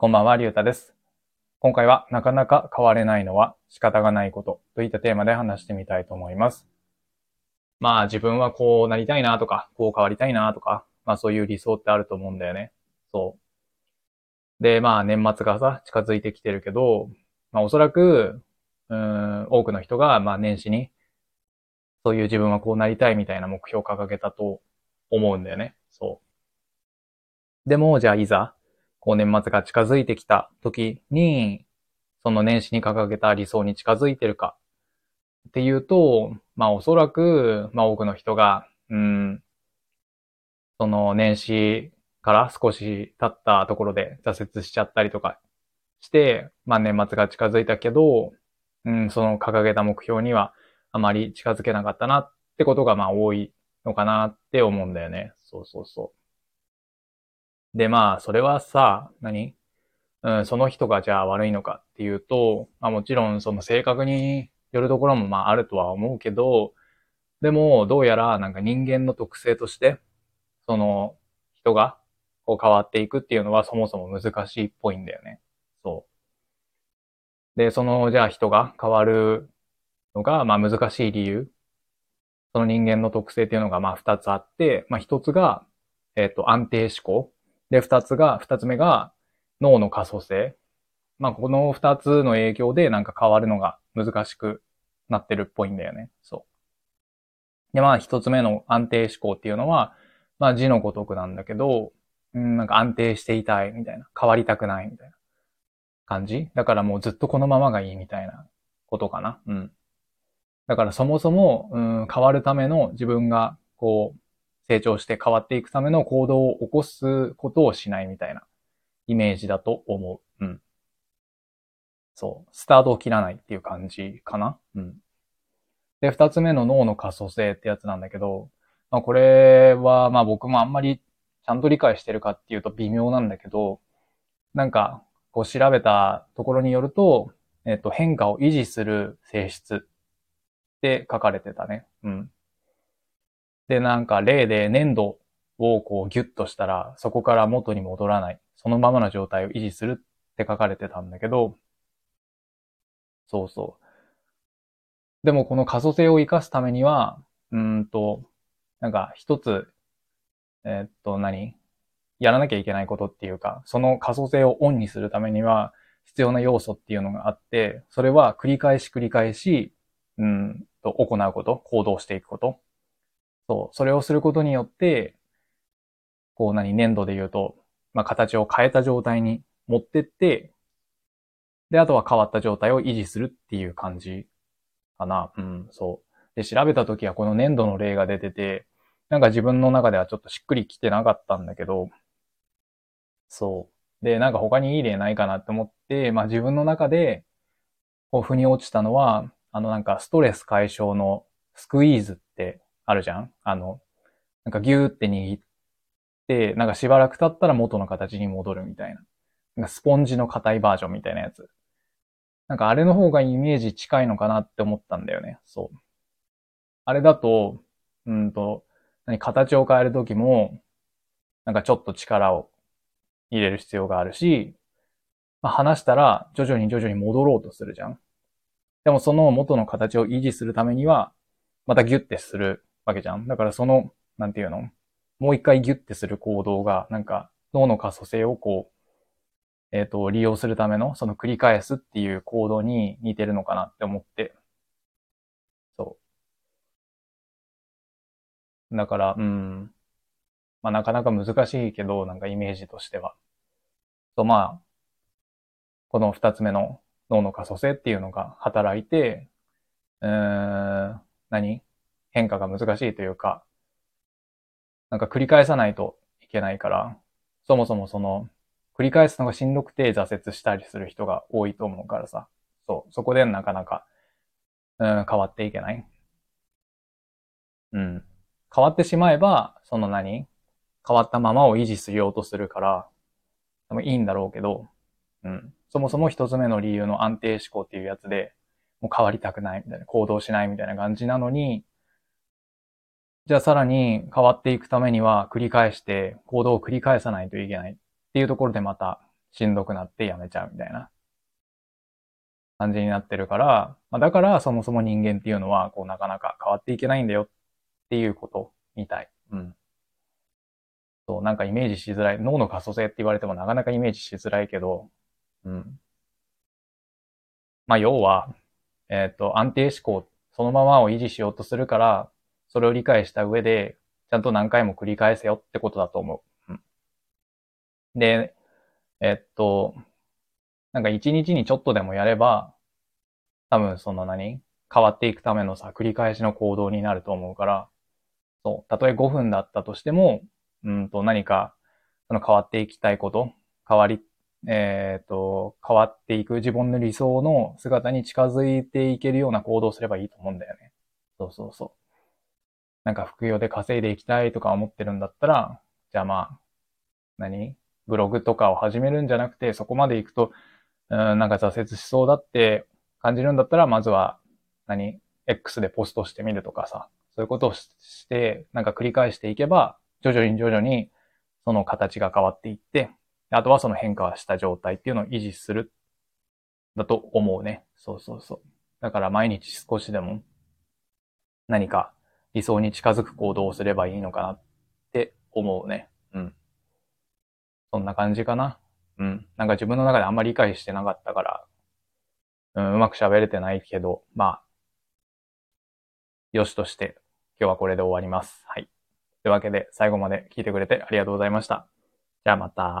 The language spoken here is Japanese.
こんばんは、りゅうたです。今回はなかなか変われないのは仕方がないことといったテーマで話してみたいと思います。まあ自分はこうなりたいなとか、こう変わりたいなとか、まあそういう理想ってあると思うんだよね。そう。で、まあ年末がさ、近づいてきてるけど、まあおそらく、うん、多くの人がまあ年始に、そういう自分はこうなりたいみたいな目標を掲げたと思うんだよね。そう。でも、じゃあいざ、こう年末が近づいてきた時に、その年始に掲げた理想に近づいてるかっていうと、まあおそらく、まあ多くの人が、うん、その年始から少し経ったところで挫折しちゃったりとかして、まあ年末が近づいたけど、うん、その掲げた目標にはあまり近づけなかったなってことがまあ多いのかなって思うんだよね。そうそうそう。で、まあ、それはさ、何？うん、その人がじゃあ悪いのかっていうと、まあもちろんその性格によるところもまああるとは思うけど、でもどうやらなんか人間の特性として、その人がこう変わっていくっていうのはそもそも難しいっぽいんだよね。そう。で、そのじゃあ人が変わるのがまあ難しい理由。その人間の特性っていうのがまあ二つあって、まあ一つが、えっ、と安定思考。で、二つが、二つ目が脳の可塑性。まあこの二つの影響でなんか変わるのが難しくなってるっぽいんだよね。そう。で、まあ一つ目の安定思考っていうのは、まあ字のごとくなんだけど、うん、なんか安定していたいみたいな。変わりたくないみたいな感じ。だからもうずっとこのままがいいみたいなことかな。うん。だからそもそも、うん、変わるための自分がこう成長して変わっていくための行動を起こすことをしないみたいなイメージだと思う。うん。そう。スタートを切らないっていう感じかな。うん。で、二つ目の脳の可塑性ってやつなんだけど、まあこれはまあ僕もあんまりちゃんと理解してるかっていうと微妙なんだけど、なんかこう調べたところによると、えっと変化を維持する性質って書かれてたね。うん。で、なんか例で粘土をこうギュッとしたらそこから元に戻らない。そのままの状態を維持するって書かれてたんだけど、そうそう。でもこの可塑性を活かすためには、うんと、なんか一つ、えー、っと何？やらなきゃいけないことっていうか、その可塑性をオンにするためには必要な要素っていうのがあって、それは繰り返し繰り返し、うんと行うこと、行動していくこと。そう、それをすることによって、こう何、粘土で言うと、まあ、形を変えた状態に持ってって、で、あとは変わった状態を維持するっていう感じかな。うん、そう。で、調べた時はこの粘土の例が出てて、なんか自分の中ではちょっとしっくりきてなかったんだけど、そう。で、なんか他にいい例ないかなって思って、まあ自分の中で、こう、腑に落ちたのは、あのなんかストレス解消のスクイーズってあるじゃん？あの、なんかギューって握って、なんかしばらく経ったら元の形に戻るみたいな。なんかスポンジの硬いバージョンみたいなやつ。なんかあれの方がイメージ近いのかなって思ったんだよね。そう。あれだと、うんと、何、形を変えるときも、なんかちょっと力を入れる必要があるし、まあ、離したら徐々に徐々に戻ろうとするじゃん。でもその元の形を維持するためには、またギュッてするわけじゃん。だからその、なんていうの？もう一回ギュッてする行動が、なんか脳の可塑性をこう、えっ、ー、と、利用するための、その繰り返すっていう行動に似てるのかなって思って。そう。だから、うん。まあなかなか難しいけど、なんかイメージとしては。と、まあ、この二つ目の脳の可塑性っていうのが働いて、うーん、何？変化が難しいというか、なんか繰り返さないといけないから、そもそもその、繰り返すのがしんどくて挫折したりする人が多いと思うからさ。そう。そこでなかなか、うん、変わっていけない。うん。変わってしまえば、その何？変わったままを維持しようとするから、でもいいんだろうけど、うん。そもそも一つ目の理由の安定思考っていうやつで、もう変わりたくないみたいな、行動しないみたいな感じなのに、じゃあさらに変わっていくためには繰り返して行動を繰り返さないといけないっていうところでまたしんどくなってやめちゃうみたいな感じになってるから、まあ、だからそもそも人間っていうのは、こうなかなか変わっていけないんだよっていうことみたい。うん。そう、なんかイメージしづらい。脳の可塑性って言われてもなかなかイメージしづらいけど、うん。まあ、要は、えっ、ー、と、安定思考、そのままを維持しようとするから、それを理解した上で、ちゃんと何回も繰り返せよってことだと思う。うん、で、えっと、なんか一日にちょっとでもやれば、多分その何変わっていくためのさ、繰り返しの行動になると思うから、そう、たとえ5分だったとしても、うんと何か、その変わっていきたいこと、変わり、えっ、と、変わっていく自分の理想の姿に近づいていけるような行動をすればいいと思うんだよね。そうそうそう。なんか副業で稼いでいきたいとか思ってるんだったら、じゃあまあ、何？ブログとかを始めるんじゃなくて、そこまで行くと、うん、なんか挫折しそうだって感じるんだったら、まずは、何 ?X でポストしてみるとかさ、そういうことをして、なんか繰り返していけば、徐々に徐々にその形が変わっていって、あとはその変化した状態っていうのを維持する、だと思うね。そうそうそう。だから毎日少しでも何か理想に近づく行動をすればいいのかなって思うね。うん。そんな感じかな。うん。なんか自分の中であんまり理解してなかったから、うん、うまく喋れてないけど、まあ、よしとして今日はこれで終わります。はい。というわけで最後まで聞いてくれてありがとうございました。じゃあまた。